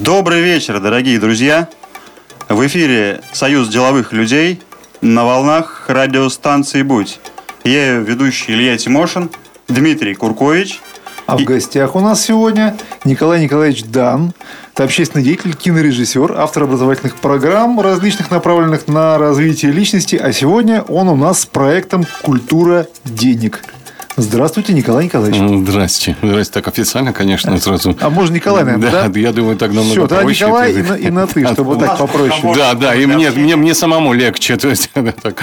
Добрый вечер, дорогие друзья. В эфире Союз деловых людей на волнах радиостанции «Будь». Я ее ведущий Илья Тимошин, Дмитрий Куркович. А в гостях у нас сегодня Николай Николаевич Дан. Это общественный деятель, кинорежиссер, автор образовательных программ, различных направленных на развитие личности. А сегодня он у нас с проектом «Культура денег». Здравствуйте, Николай Николаевич. Здрасте. Здрасте. Так официально, конечно, сразу. А можно Николай, наверное, да? Да, я думаю, так намного Все, тогда проще. Николай и на, и на ты, чтобы так попроще. Да, да, и мне, мне, мне самому легче. То есть, так.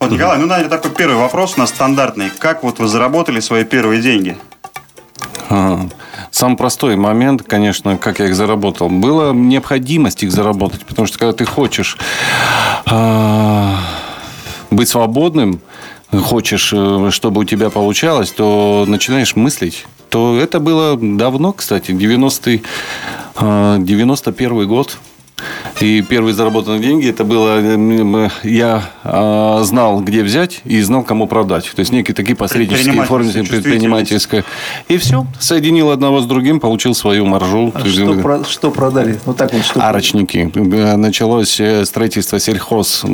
Вот, Николай, ну, наверное, такой первый вопрос у нас стандартный. Как вот вы заработали свои первые деньги? А, Самый простой момент, конечно, как я их заработал, была необходимость их заработать, потому что когда ты хочешь а, быть свободным, хочешь, э, чтобы у тебя получалось, то начинаешь мыслить. То это было давно, кстати, 90-й, э, 91 год. И первые заработанные деньги это было э, я э, знал, где взять и знал, кому продать. То есть некие такие посреднические формы предпринимательское. И все, соединил одного с другим, получил свою маржу. А что, про, что продали? Ну так вот что. Арочники. Началось э, строительство сельхоз э,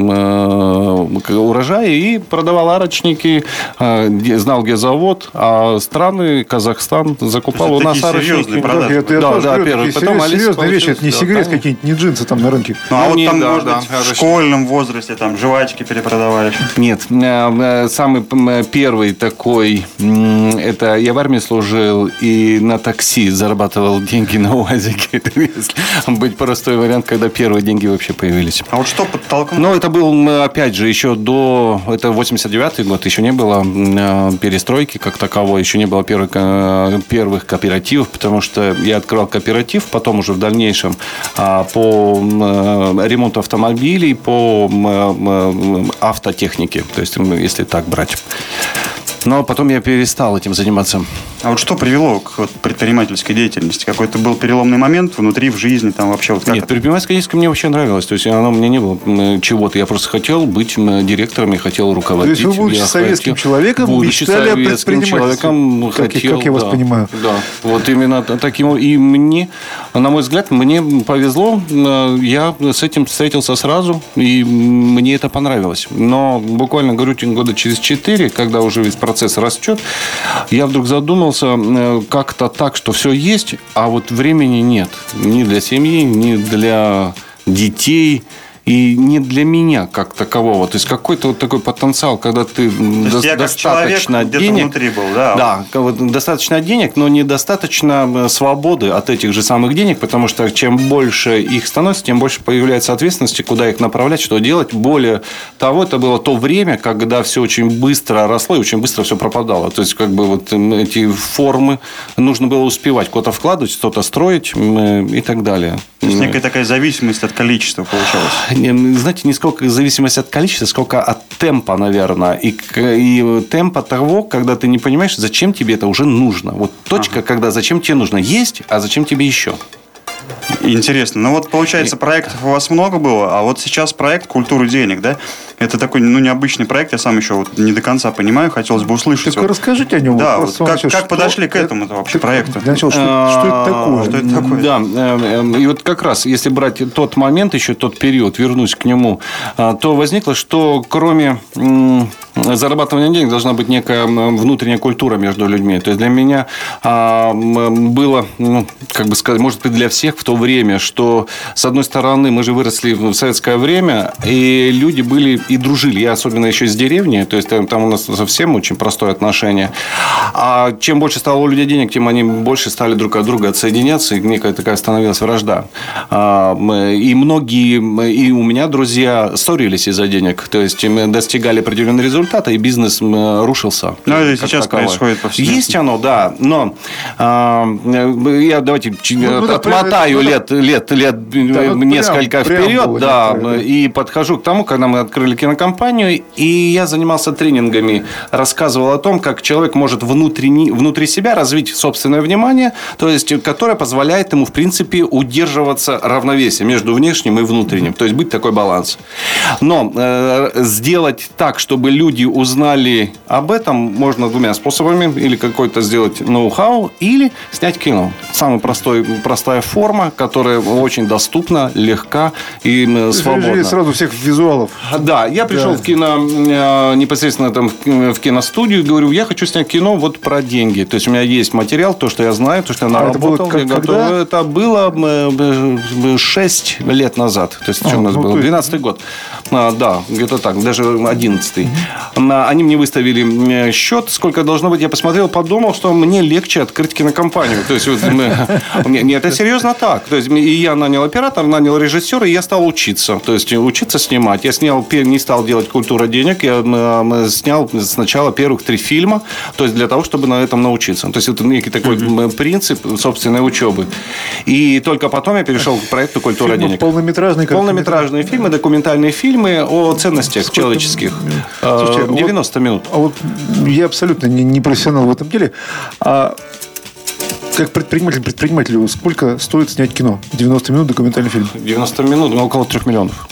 урожая и продавал арочники, э, знал, где завод, а страны Казахстан закупал у нас арочники. Да, это, да, да, первый. Потом серьезные вещи, это не сигарет какие-нибудь, не джинсы там на рынке. Ну, а ну, вот там, да, может да, быть, в школьном возрасте там жвачки перепродавали. Нет, э, самый первый такой, это я в армии служил и на такси зарабатывал деньги на УАЗике. Если быть простой вариант, когда первые деньги вообще появились. А вот что подтолкнуло? Ну, это был, опять же, еще до... Это 89-й год, еще не было э, перестройки как таковой, еще не было первых, э, первых кооперативов, потому что я открывал кооператив, потом уже в дальнейшем а, по Э, ремонту автомобилей, по автотехнике. То есть, если так брать. Но потом я перестал этим заниматься. А вот что привело к вот, предпринимательской деятельности? Какой-то был переломный момент внутри, в жизни, там вообще вот как Нет, предпринимательская деятельность мне вообще нравилась. То есть, оно мне не было чего-то. Я просто хотел быть директором, я хотел руководить. То есть, вы, будучи я советским хотел, человеком, будучи советским человеком, как, хотел... Как я вас да, понимаю. Да, вот именно таким. И мне, на мой взгляд, мне повезло. Я с этим встретился сразу, и мне это понравилось. Но буквально, говорю, года через четыре, когда уже весь процесс растет, я вдруг задумался э, как-то так, что все есть, а вот времени нет. Ни для семьи, ни для детей – и не для меня как такового. То есть какой-то вот такой потенциал, когда ты до- достаточно денег, внутри был, да? Да, достаточно денег, но недостаточно свободы от этих же самых денег, потому что чем больше их становится, тем больше появляется ответственности, куда их направлять, что делать. Более того, это было то время, когда все очень быстро росло и очень быстро все пропадало. То есть как бы вот эти формы нужно было успевать куда-то вкладывать, что-то строить и так далее. То есть некая такая зависимость от количества получалась знаете, не сколько зависимость от количества, сколько от темпа, наверное. И, и темпа того, когда ты не понимаешь, зачем тебе это уже нужно. Вот точка, ага. когда зачем тебе нужно есть, а зачем тебе еще. Интересно. Ну вот, получается, проектов у вас много было, а вот сейчас проект «Культура денег», да? Это такой, ну, необычный проект, я сам еще вот не до конца понимаю, хотелось бы услышать. Так вот. расскажите о нем. Да, вот как, как что, подошли к этому вообще проекту? Для начала, что, что это такое? Что это такое? Да, э, э, и вот как раз, если брать тот момент, еще тот период, вернусь к нему, э, то возникло, что кроме зарабатывания денег должна быть некая внутренняя культура между людьми. То есть для меня а, было, ну, как бы сказать, может быть, для всех в то время, что, с одной стороны, мы же выросли в советское время, и люди были и дружили. Я особенно еще из деревни, то есть там у нас совсем очень простое отношение. А чем больше стало у людей денег, тем они больше стали друг от друга отсоединяться, и некая такая становилась вражда. А, и многие, и у меня друзья ссорились из-за денег, то есть достигали определенного результата, и бизнес рушился. Ну, это сейчас таковой. происходит повсеместно. Есть оно, да, но а, я давайте ну, ну отмотаю да, лет, лет, лет да, несколько прям, вперед, прям да, да, и подхожу к тому, когда мы открыли кинокомпанию, и я занимался тренингами, рассказывал о том, как человек может внутренне, внутри себя развить собственное внимание, то есть, которое позволяет ему, в принципе, удерживаться равновесие между внешним и внутренним, то есть быть такой баланс. Но э, сделать так, чтобы люди люди узнали об этом, можно двумя способами. Или какой-то сделать ноу-хау, или снять кино. Самая простой, простая форма, которая очень доступна, легка и м, свободна. сразу всех визуалов. Да, я пришел Да. в кино э, непосредственно там в киностудию говорю, я хочу снять кино вот про деньги. То есть у меня есть материал, то, что я знаю, то, что я А это было наработал. как- когда? Это было 6 лет назад. То есть, что А, у нас ну, было? то есть- 12 год. А, да, где-то так, даже 11 На- Они мне выставили э, счет, сколько должно быть. Я посмотрел, подумал, что мне легче открыть кинокомпанию. То есть, вот, мы- не- нет, это серьезно так. То есть, и я нанял оператора, нанял режиссера, и я стал учиться. То есть, учиться снимать. Я снял, не стал делать культура денег, я м, снял сначала первых три фильма, то есть, для того, чтобы на этом научиться. То есть, это некий такой принцип собственной учебы. И только потом я перешел к проекту культура денег. полнометражные. Полнометражные фильмы, документальные фильмы о ценностях человеческих. Э, Слушайте, вот- 90 минут. А вот я абсолютно не, не профессионал в этом деле. А как предприниматель, предпринимателю, сколько стоит снять кино? 90 минут документальный фильм. 90 минут, ну, около 3 миллионов.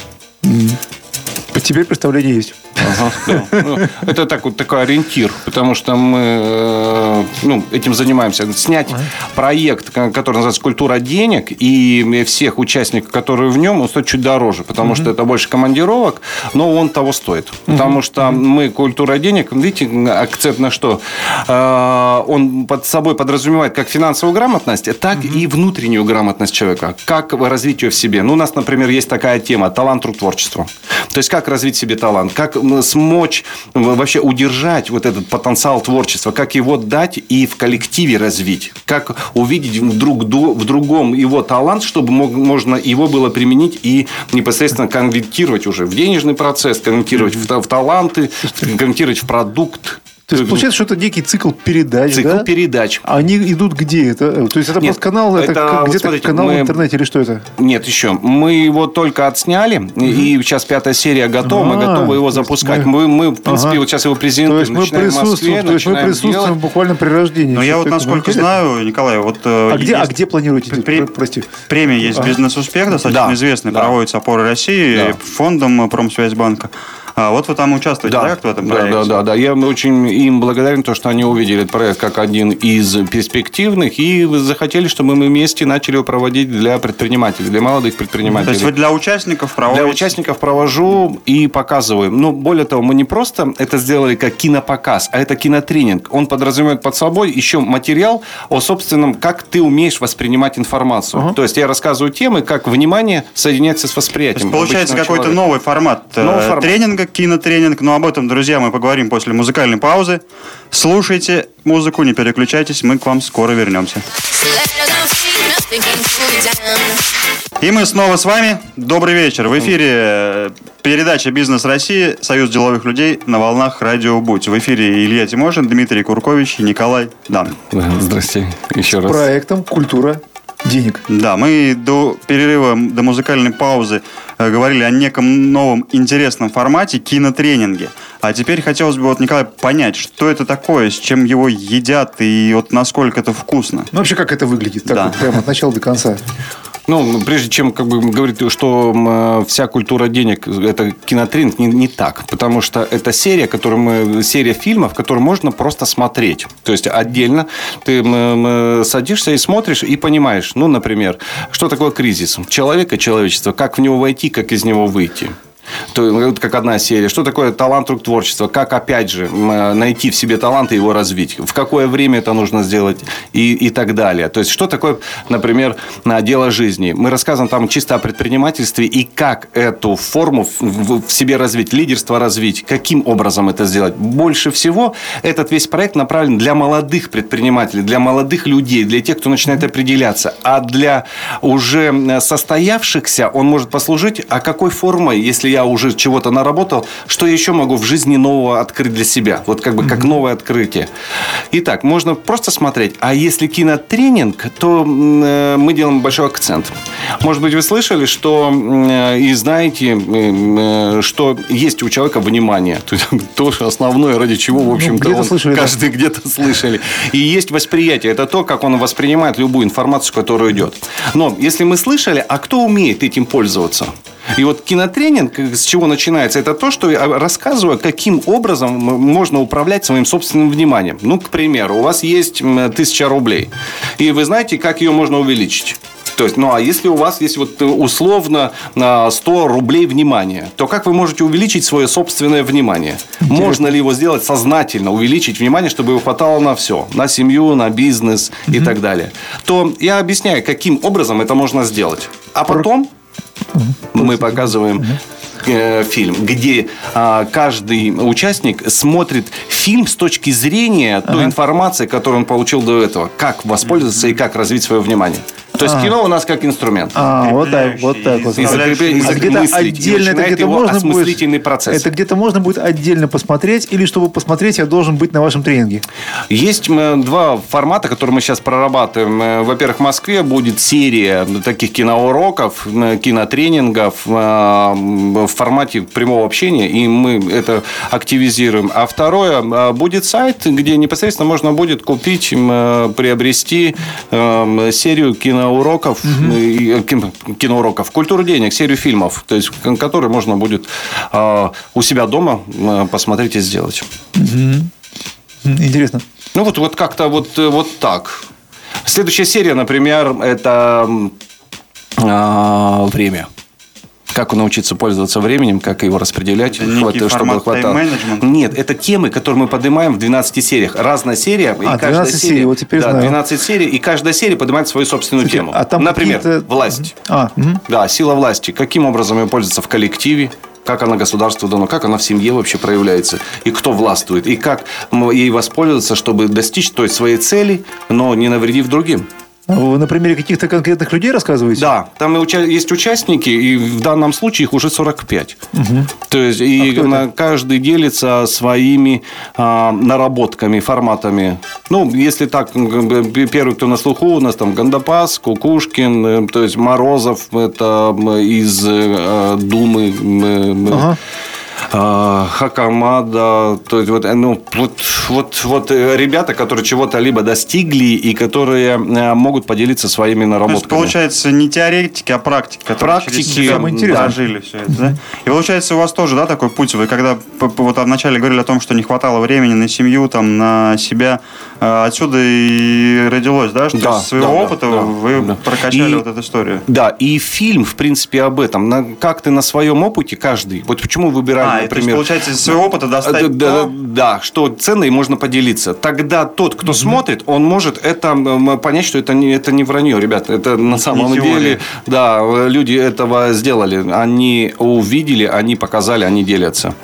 Теперь представление есть. Ага, да. Ну, Это так, вот такой ориентир, потому что мы э, ну, этим занимаемся. Снять проект, ко- который называется «Культура денег», и всех участников, которые в нем, он стоит чуть дороже, потому что это больше командировок, но он того стоит. Потому что мы «Культура денег», видите, акцент на что? Э, Он под собой подразумевает как финансовую грамотность, так и внутреннюю грамотность человека, как развить ее в себе. Ну, у нас, например, есть такая тема – талант труд творчества. То есть, как развить в себе талант, как смочь вообще удержать вот этот потенциал творчества, как его дать и в коллективе развить, как увидеть друг, в другом его талант, чтобы мог- можно его было применить и непосредственно конвертировать уже в денежный процесс, конвертировать в таланты, конвертировать в продукт. То есть, получается, что это некий цикл передач, цикл да? передач. А Они идут где? Это, то есть, это Нет, просто канал, это, это, где-то смотрите, канал мы- в интернете или что это? Нет, еще. Мы его только отсняли, и сейчас пятая серия готова, мы А, готовы его то запускать. мы- Мы, в принципе, Ага. вот сейчас его То презентуем, есть, мы начинаем в Москве, присутствуем, то есть мы присутствуем делать. буквально при рождении. Но я вот, насколько знаю, Николай, вот... э, А где, а где планируете? Пре- Про- Прости. Премия есть «Бизнес-успех», достаточно известный, проводится опорой России фондом Промсвязьбанка. А вот вы там участвуете, да, как в этом да, проекте? да, да, да. Я очень им благодарен, то, что они увидели этот проект как один из перспективных и захотели, чтобы мы вместе начали его проводить для предпринимателей, для молодых предпринимателей. То есть вы для участников проводите... Для участников провожу и показываю. Ну, более того, мы не просто это сделали как кинопоказ, а это кинотренинг. Он подразумевает под собой еще материал о собственном, как ты умеешь воспринимать информацию. То есть я рассказываю темы, как внимание соединяется с То восприятием. есть получается какой-то человека. новый формат, э, Новый формат. тренинга, кинотренинг. Но об этом, друзья, мы поговорим после музыкальной паузы. Слушайте музыку, не переключайтесь, мы к вам скоро вернемся. И мы снова с вами. Добрый вечер. В эфире э, передача «Бизнес России», Союз деловых людей на волнах радио «Будь». В эфире Илья Тимошин, Дмитрий Куркович и Николай Дан. Здрасте еще раз. Проектом «Культура денег». Да, мы до перерыва, до музыкальной паузы говорили о неком новом интересном формате кинотренинге. А теперь хотелось бы, вот, Николай, понять, что это такое, с чем его едят и вот насколько это вкусно. Ну, вообще, как это выглядит? Так Да. вот, прямо от начала до конца. Ну, прежде чем как бы, говорить, что э, вся культура денег – это кинотренинг, не, не так. Потому что это серия, которую мы, серия фильмов, которую можно просто смотреть. То есть, отдельно ты садишься и смотришь, и понимаешь, ну, например, что такое кризис? Человека, человечество, как в него войти, как из него выйти. То, как одна серия. Что такое талант рук творчества? Как, опять же, м, найти в себе талант и его развить? В какое время это нужно сделать? И, и так далее. То есть, что такое, например, на дело жизни? Мы рассказываем там чисто о предпринимательстве и как эту форму в себе развить, лидерство развить, каким образом это сделать. Больше всего этот весь проект направлен для молодых предпринимателей, для молодых людей, для тех, кто начинает определяться. А для уже э, состоявшихся он может послужить, а какой формой, если я уже чего-то наработал, что я еще могу в жизни нового открыть для себя? Вот как бы как новое открытие. Итак, можно просто смотреть. А если кинотренинг, то э, мы делаем большой акцент. Может быть, вы слышали, что э, и знаете, э, что есть у человека внимание. То что основное, ради чего, в общем-то, где-то он- слышали, да. каждый где-то слышали. И есть восприятие. Это то, как он воспринимает любую информацию, которая идет. Но если мы слышали, а кто умеет этим пользоваться? И вот кинотренинг, с чего начинается, это то, что я рассказываю, каким образом можно управлять своим собственным вниманием. Ну, к примеру, у вас есть тысяча рублей, и вы знаете, как ее можно увеличить. То есть, ну а если у вас есть вот условно 100 рублей внимания, то как вы можете увеличить свое собственное внимание? Интересно. Можно ли его сделать сознательно, увеличить внимание, чтобы его хватало на все, на семью, на бизнес угу. и так далее? То я объясняю, каким образом это можно сделать. А потом. Мы показываем угу фильм, где а, каждый участник смотрит фильм с точки зрения ага. той информации, которую он получил до этого. Как воспользоваться и как развить свое внимание. То есть а. кино у нас как инструмент. А, вот так, вот так вот. И закрепление, а где-то отдельно это где-то можно будет, процесс. Это где-то можно будет отдельно посмотреть, или чтобы посмотреть, я должен быть на вашем тренинге? Есть два формата, которые мы сейчас прорабатываем. Э, во-первых, в Москве будет серия таких киноуроков, кинотренингов э, в формате прямого общения, и мы это активизируем. А второе, э, будет сайт, где непосредственно можно будет купить, приобрести серию кино киноуроков, угу. киноуроков, культуру денег, серию фильмов, то есть, которые можно будет э, у себя дома э, посмотреть и сделать. Угу. Интересно. Ну, вот, вот как-то вот, вот так. Следующая серия, например, это э, время как научиться пользоваться временем, как его распределять, это хватает, чтобы хватало. Нет, это темы, которые мы поднимаем в 12 сериях. Разная серия. А, и каждая 12 серия, вот теперь да, знаю. 12 серий, и каждая серия поднимает свою собственную Слушайте, тему. А там Например, власть. А, угу. Да, сила власти. Каким образом ее пользоваться в коллективе, как она государству дано, как она в семье вообще проявляется, и кто властвует, и как ей воспользоваться, чтобы достичь той своей цели, но не навредив другим. Вы на примере каких-то конкретных людей рассказываете? Да, там есть участники, и в данном случае их уже 45. Угу. То есть, и а на, каждый делится своими а, наработками, форматами. Ну, если так, первый, кто на слуху, у нас там Гандапас, Кукушкин, э, то есть Морозов, это из э, Думы. Ага. А, Хакамада, то есть вот, ну, вот, вот, вот э, ребята, которые чего-то либо достигли и которые э, могут поделиться своими наработками. То есть, получается, не теоретики, а практики, практики, через себя прожили все это, да? И получается, у вас тоже, да, такой путь, вы когда вот вначале говорили о том, что не хватало времени на семью, там, на себя, э, отсюда и родилось, да, что да, из своего да, опыта да, вы да. прокачали и, вот эту историю. Да, и фильм, в принципе, об этом. На, как ты на своем опыте каждый, вот почему выбирали а, например. То есть, получается, из своего опыта достать да, то... да, что ценно и можно поделиться. Тогда тот, кто mm-hmm. смотрит, он может это понять, что это не, это не вранье, ребята. Это на самом не деле, да, люди этого сделали. Они увидели, они показали, они делятся.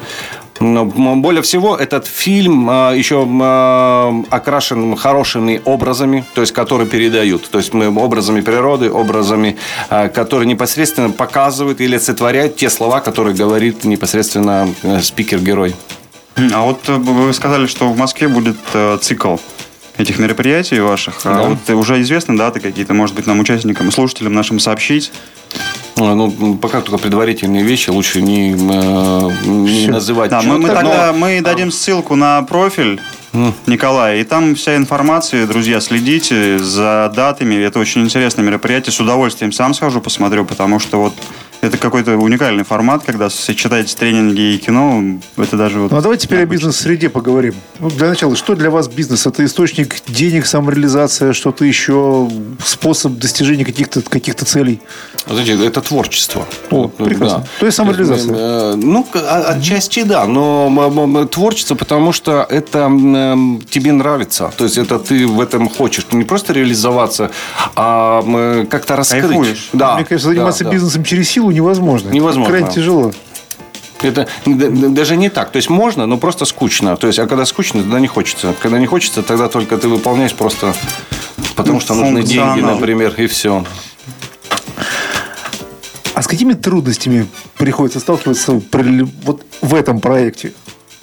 Но более всего этот фильм а, еще а, окрашен хорошими образами, то есть которые передают, то есть мы образами природы, образами, а, которые непосредственно показывают или олицетворяют те слова, которые говорит непосредственно э, спикер-герой. А вот э, вы сказали, что в Москве будет э, цикл этих мероприятий ваших. Да. А вот уже известны даты какие-то, может быть, нам участникам, слушателям нашим сообщить? Ну, пока только предварительные вещи, лучше не, э, не называть. Да, мы, мы, тогда, мы дадим ссылку на профиль Николая. И там вся информация, друзья, следите за датами. Это очень интересное мероприятие. С удовольствием сам схожу, посмотрю, потому что вот это какой-то уникальный формат, когда сочетаете тренинги и кино. Это даже вот... Ну, а давайте теперь о бизнес-среде поговорим. Ну, для начала, что для вас бизнес? Это источник денег, самореализация, что-то еще, способ достижения каких-то каких целей? Знаете, это творчество. О, прекрасно. Да. То есть самореализация. Э, ну, отчасти да, но творчество, потому что это тебе нравится. То есть, это ты в этом хочешь. Не просто реализоваться, а как-то раскрыть. Кайфуешь. Да. Мне кажется, заниматься да, бизнесом да. через силу невозможно. Невозможно. Крайне тяжело. Это даже не так. То есть можно, но просто скучно. То есть, а когда скучно, тогда не хочется. Когда не хочется, тогда только ты выполняешь просто потому что нужны деньги, например, и все. А с какими трудностями приходится сталкиваться вот в этом проекте?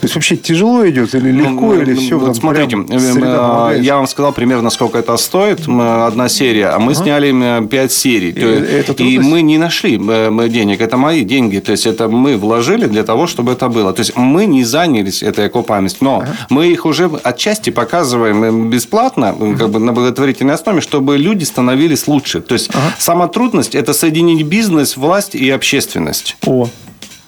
То есть вообще тяжело идет или легко, Ну, или ну, все вот там смотрите, э, э, я вам сказал примерно, сколько это стоит, одна серия, а мы сняли 5 серий. И это и мы не нашли денег, это мои деньги, то есть это мы вложили для того, чтобы это было. То есть мы не занялись этой окупаемостью, но мы их уже отчасти показываем бесплатно, как бы на благотворительной основе, чтобы люди становились лучше. То есть сама трудность – это соединить бизнес, власть и общественность. О,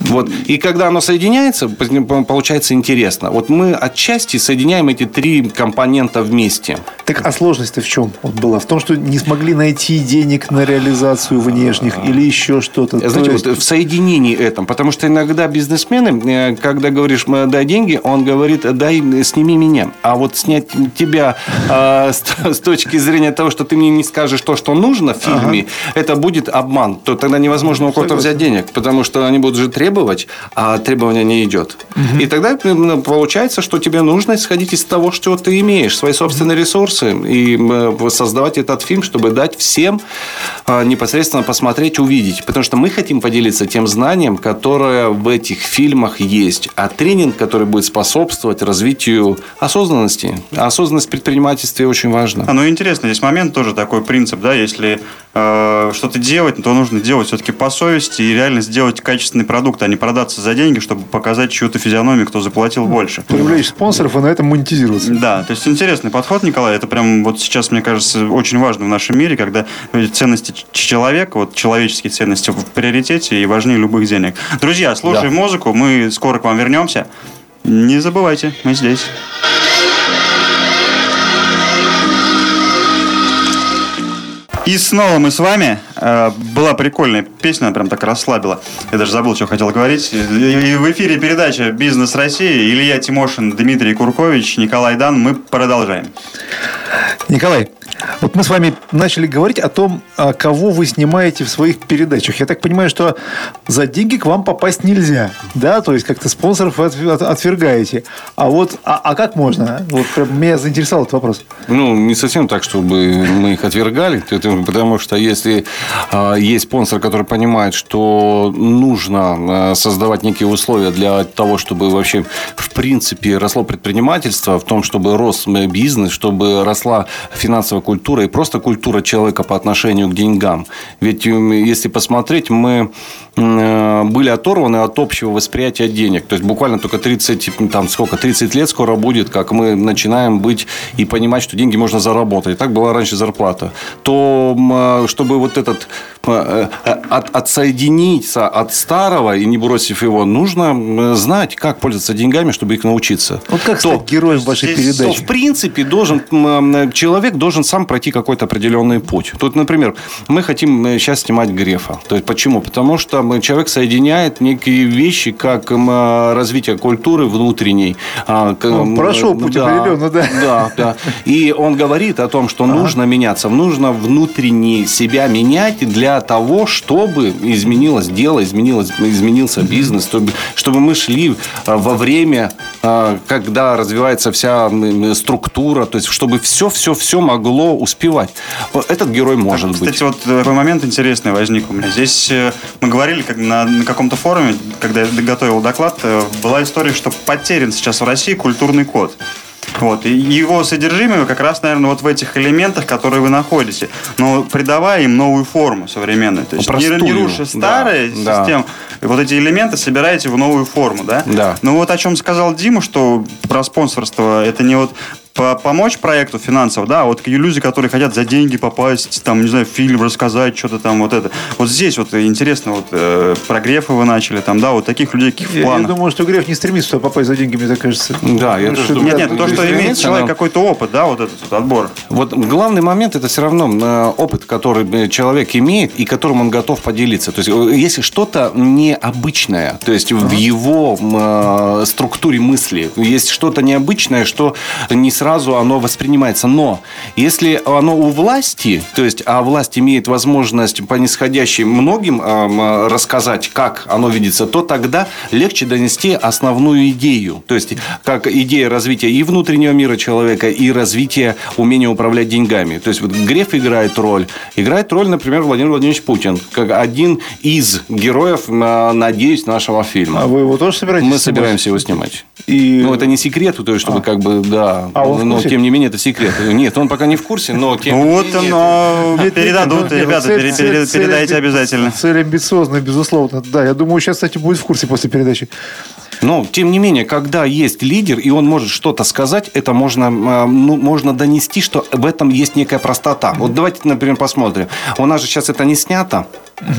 Вот. И когда оно соединяется, получается интересно. Вот мы отчасти соединяем эти три компонента вместе. так а сложность-то в чем вот была? В том, что не смогли найти денег на реализацию внешних или еще что-то? То Знаете, есть- вот в соединении этом. Потому что иногда бизнесмены, э, когда говоришь, «М, дай деньги, он говорит, дай, сними меня. А вот снять тебя э, с, с точки зрения того, что ты мне не скажешь то, что нужно в фильме, это будет обман. То тогда невозможно у кого-то взять денег, потому что они будут же требовать, а требования не идет. И тогда м, получается, что тебе нужно исходить из того, что ты имеешь, свои собственные ресурсы, и м, создавать этот фильм, чтобы дать всем а, непосредственно посмотреть, увидеть. Потому что мы хотим поделиться тем знанием, которое в этих фильмах есть. А тренинг, который будет способствовать развитию осознанности. Осознанность в предпринимательстве очень важна. А, ну интересно, здесь момент тоже такой принцип, да, если э, что-то делать, то нужно делать все-таки по совести и реально сделать качественный продукт, а не продаться за деньги, чтобы показать чью-то физиономию, кто заплатил больше. привлечь спонсоров и на этом монетизироваться. Да, то есть интересный подход, Николай. Это прям вот сейчас, мне кажется, очень важно в нашем мире, когда ценности человека, вот человеческие ценности в приоритете и важнее любых денег. Друзья, слушаем музыку, мы скоро к вам вернемся. Не забывайте, мы здесь. И снова мы с вами. Э, Была прикольная песня, она прям так расслабила. Я даже забыл, что хотел говорить. И в эфире передача «Бизнес России». Илья Тимошин, Дмитрий Куркович, Николай Дан. Мы продолжаем. Николай, вот мы с вами начали говорить о том, а, кого вы снимаете в своих передачах. Я так понимаю, что за деньги к вам попасть нельзя, да? То есть как-то спонсоров отвергаете. А вот, а, а как можно? Вот прям меня заинтересовал этот вопрос. Ну, не совсем так, чтобы мы их отвергали, потому что если а, есть спонсор, который понимает, что нужно а, создавать некие условия для того, чтобы вообще в принципе росло предпринимательство, в том, чтобы рос м, бизнес, чтобы росла финансовая культура и просто культура человека по отношению к деньгам. Ведь если посмотреть, мы были оторваны от общего восприятия денег. То есть буквально только 30, там сколько, 30 лет скоро будет, как мы начинаем быть и понимать, что деньги можно заработать. И так была раньше зарплата. То э, чтобы вот этот э, э, от, отсоединиться от старого и не бросив его, нужно знать, как пользоваться деньгами, чтобы их научиться. Вот как То- стать героем вашей здесь то, передачи? в принципе, должен, человек должен сам пройти какой-то определенный путь. Тут, например, мы хотим э, сейчас снимать Грефа. То есть, почему? Потому что м, человек соединяет некие вещи, как м, развитие культуры внутренней. а, к- Он м, прошел путь определенно, да. Да, да. И он говорит о том, что нужно меняться, нужно внутренне себя менять для того, чтобы изменилось дело, изменилось, изменился бизнес, чтобы, чтобы мы шли во время, когда развивается вся структура, то есть чтобы все-все-все могло успевать. Этот герой может быть. Кстати, вот такой момент интересный возник у меня. Здесь э, мы говорили как на, на каком-то форуме, когда я готовил доклад, э, была история, что потерян сейчас в России культурный код. Вот. И его содержимое как раз, наверное, вот в этих элементах, которые вы находите, но придавая им новую форму современную. То есть не, не Простую. руша Да, старые да. системы, и вот эти элементы собираете в новую форму, да? Да. Ну вот о чем сказал Дима, что про спонсорство, это не вот по- помочь проекту финансово, да, вот такие люди, которые хотят за деньги попасть, там, не знаю, в фильм рассказать, что-то там, вот это. Вот здесь вот интересно, вот э, про Грефа вы начали, там, да, вот таких людей, каких Я, я планах. думаю, что Греф не стремится туда попасть за деньги, мне так кажется. Да, я Ну, тоже что думаю. Нет, нет, то, что имеет имеется, человек но- какой-то опыт, да, вот этот вот отбор. Вот главный момент это все равно э, опыт, который э, человек имеет и которым он готов поделиться. То есть, э, если что-то необычное, то есть в его э, структуре мысли есть что-то необычное, что не сразу оно воспринимается. Но если оно у власти, то есть, а власть имеет возможность по нисходящей многим э, рассказать, как оно видится, то тогда легче донести основную идею. То есть, как идея развития и внутреннего мира человека, и развития умения управлять деньгами. То есть, вот Греф играет роль. Играет роль, например, Владимир Владимирович Путин, как один из героев, надеюсь, нашего фильма. А вы его тоже собираетесь Мы снимать? собираемся его снимать. И... Ну, это не секрет, то есть, чтобы как бы, да. А он в но, тем не менее, это секрет. Нет, он пока не в курсе, но тем Ну не вот менее, оно Нет, передадут, нет, ребята, цель- пере- цель- пере- цель передайте амби- обязательно. Цель амбициозная, безусловно. Да, я думаю, сейчас, кстати, будет в курсе после передачи. Но, тем не менее, когда есть лидер, и он может что-то сказать, это можно, э, ну, можно донести, что в этом есть некая простота. Вот давайте, например, посмотрим. У нас же сейчас это не снято.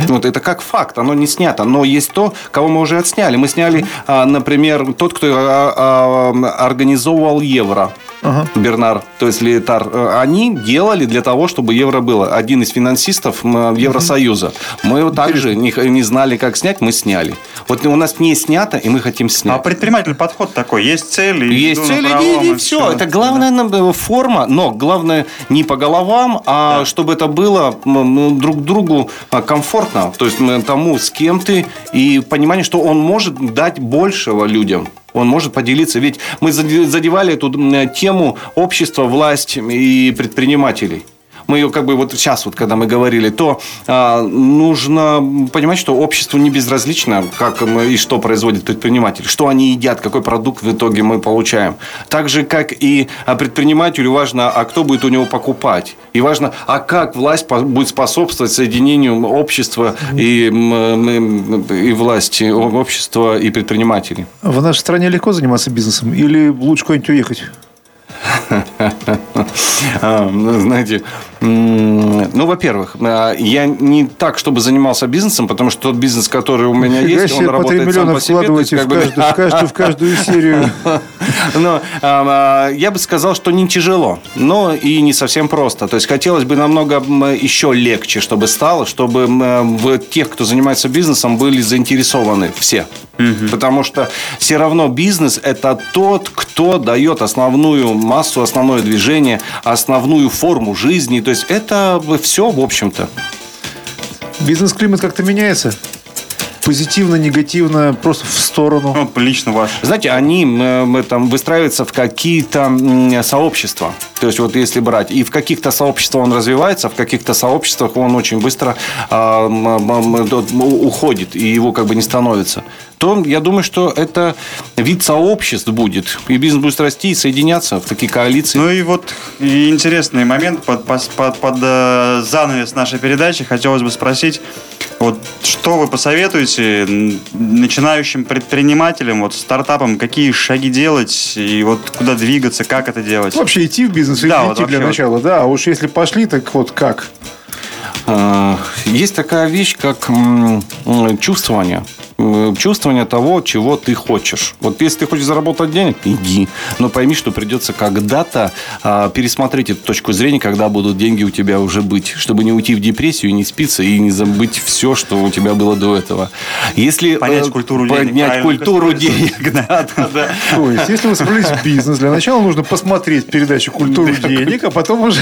Вот это как факт, оно не снято. Но есть то, кого мы уже отсняли. Мы сняли, а, например, тот, кто а, а, организовывал евро. Ага. Бернар, то есть Лейтар, э, они делали для того, чтобы евро было. Один из финансистов м, Евросоюза. Мы его также не, не знали, как снять, мы сняли. Вот у нас не снято, и мы хотим А снять. предприниматель подход такой, есть цель, и Есть цели, и, и все. Это главная нам, э, форма, но главное не по головам, а чтобы это было друг другу а, комфортно. То есть тому, с кем ты, и понимание, что он может дать большего людям. Он может поделиться. Ведь мы заде- задевали эту тему общества, власть и предпринимателей. Мы ее как бы вот сейчас, вот когда мы говорили, то а, нужно понимать, что обществу не безразлично, как мы, и что производит предприниматель, что они едят, какой продукт в итоге мы получаем. Так же, как и а, предпринимателю важно, а кто будет у него покупать. И важно, а как власть будет способствовать соединению общества и, и власти, общества и предпринимателей. В нашей стране легко заниматься бизнесом или лучше куда-нибудь уехать? А, ну, знаете, ну, во-первых, а, я не так, чтобы занимался бизнесом, потому что тот бизнес, который у меня есть, он себе, по 3 работает сам по себе. то есть, в как бы- каждую, в каждую, в каждую серию. Но а, я бы сказал, что не тяжело, но и не совсем просто. То есть хотелось бы намного еще легче, чтобы стало, чтобы м, в тех, кто занимается бизнесом, были заинтересованы все. Потому что все равно бизнес – это тот, кто дает основную массу, основное движение, основную форму жизни. То есть это все, в общем-то. Бизнес-климат как-то меняется? Позитивно, негативно, просто в сторону. Ну, лично ваш. Знаете, они м, м, там выстраиваются в какие-то сообщества. То есть, вот если брать, и в каких-то сообществах он развивается, в каких-то сообществах он очень быстро а, м, уходит, и его как бы не становится. То я думаю, что это вид сообществ будет, и бизнес будет расти и соединяться в такие коалиции. Ну и вот и интересный момент под, пос- под, под, э, занавес нашей передачи. Хотелось бы спросить, вот что вы посоветуете начинающим предпринимателям, вот стартапам, какие шаги делать и вот куда двигаться, как это делать? Вообще идти в бизнес или Да, не вот идти для начала? Да, а уж если пошли, так вот как? А, Есть такая вещь, как чувствование. М, Чувствование того, чего ты хочешь. Вот если ты хочешь заработать денег, иди. Но пойми, что придется когда-то а, пересмотреть эту точку зрения, когда будут деньги у тебя уже быть. Чтобы не уйти в депрессию, не спиться и не забыть все, что у тебя было до этого. Если Понять э, культуру денег, правильно культуру денег. Да, да, да. То есть, если вы собрались в бизнес, для начала нужно посмотреть передачу «Культуру денег», а потом уже...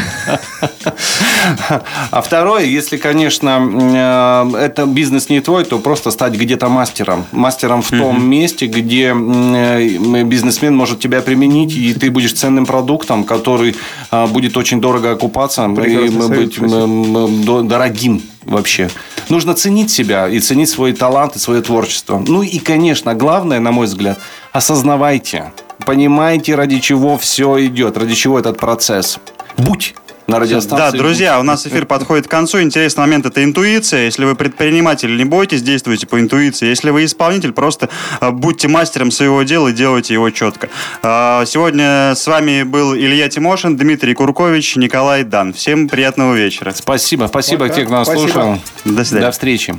А второе, если, конечно, э, это бизнес не твой, то просто стать где-то мастером. Мастером в том месте, где э, бизнесмен может тебя применить, и ты будешь ценным продуктом, который а, будет очень дорого окупаться и Прекрасный совет, быть дорогим вообще. Нужно ценить себя и ценить свой талант и свое творчество. Ну и, конечно, главное, на мой взгляд, осознавайте, понимайте, ради чего все идет, ради чего этот процесс. Будь на радиостанции. Да, друзья, у нас эфир подходит к концу. Интересный момент – это интуиция. Если вы предприниматель, не бойтесь, действуйте по интуиции. Если вы исполнитель, просто э, будьте мастером своего дела и делайте его четко. А, Сегодня с вами был Илья Тимошин, Дмитрий Куркович, Николай Дан. Всем приятного вечера. Спасибо, спасибо Пока. тех, кто нас Спасибо. слушал. До свидания. До встречи.